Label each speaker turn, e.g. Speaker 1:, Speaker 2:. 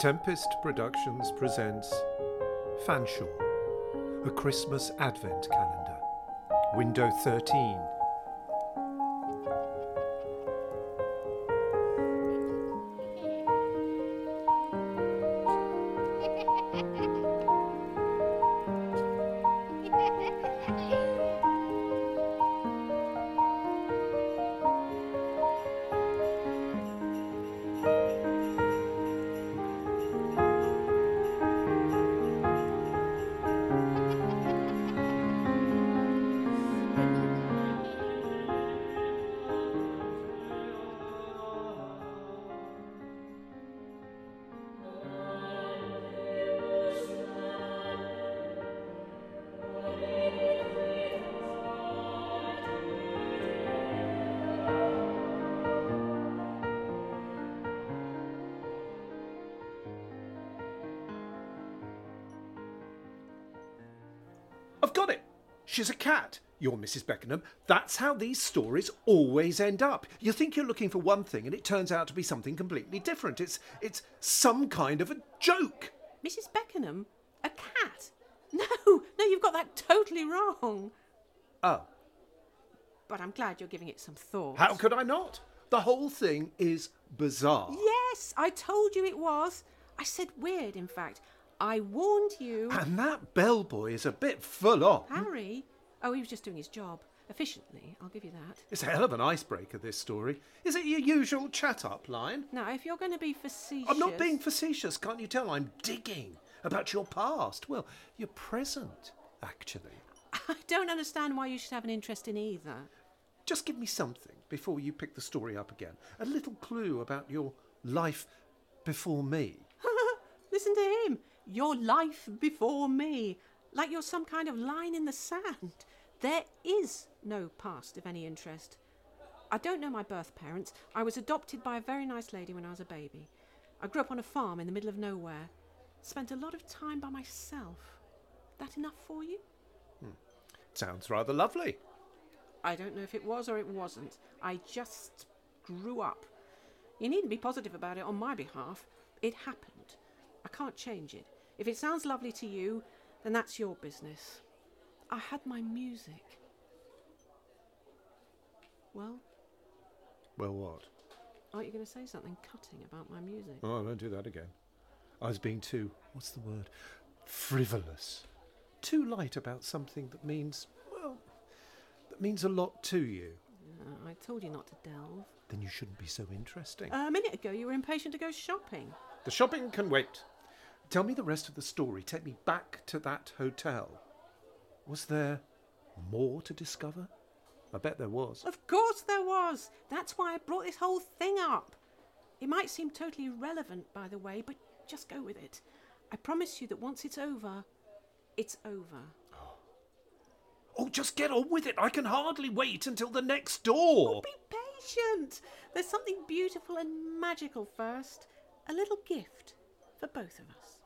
Speaker 1: Tempest Productions presents Fanshawe, a Christmas Advent Calendar. Window 13. I've got it. She's a cat. You're Mrs. Beckenham. That's how these stories always end up. You think you're looking for one thing and it turns out to be something completely different. It's it's some kind of a joke.
Speaker 2: Mrs. Beckenham? A cat? No, no, you've got that totally wrong.
Speaker 1: Oh,
Speaker 2: But I'm glad you're giving it some thought.
Speaker 1: how could I not? The whole thing is bizarre.
Speaker 2: Yes, I told you it was. I said weird, in fact. I warned you.
Speaker 1: And that bellboy is a bit full on.
Speaker 2: Harry? Oh, he was just doing his job. Efficiently, I'll give you that.
Speaker 1: It's a hell of an icebreaker, this story. Is it your usual chat up line?
Speaker 2: Now, if you're going to be facetious.
Speaker 1: I'm not being facetious, can't you tell? I'm digging about your past. Well, your present, actually.
Speaker 2: I don't understand why you should have an interest in either.
Speaker 1: Just give me something before you pick the story up again. A little clue about your life before me.
Speaker 2: Listen to him. Your life before me. Like you're some kind of line in the sand. There is no past of any interest. I don't know my birth parents. I was adopted by a very nice lady when I was a baby. I grew up on a farm in the middle of nowhere. Spent a lot of time by myself. That enough for you? Hmm.
Speaker 1: Sounds rather lovely.
Speaker 2: I don't know if it was or it wasn't. I just grew up. You needn't be positive about it on my behalf. It happened. I can't change it. If it sounds lovely to you, then that's your business. I had my music. Well,
Speaker 1: Well, what?
Speaker 2: aren't you going to say something cutting about my music?
Speaker 1: Oh, I won't do that again. I was being too, what's the word? Frivolous. Too light about something that means, well, that means a lot to you.
Speaker 2: Uh, I told you not to delve.
Speaker 1: Then you shouldn't be so interesting.
Speaker 2: a minute ago, you were impatient to go shopping.
Speaker 1: the shopping can wait. Tell me the rest of the story. Take me back to that hotel. Was there more to discover? I bet there was.
Speaker 2: Of course there was. That's why I brought this whole thing up. It might seem totally irrelevant, by the way, but just go with it. I promise you that once it's over, it's over.
Speaker 1: Oh, just get on with it. I can hardly wait until the next door.
Speaker 2: Be patient. There's something beautiful and magical first. A little gift for both of us.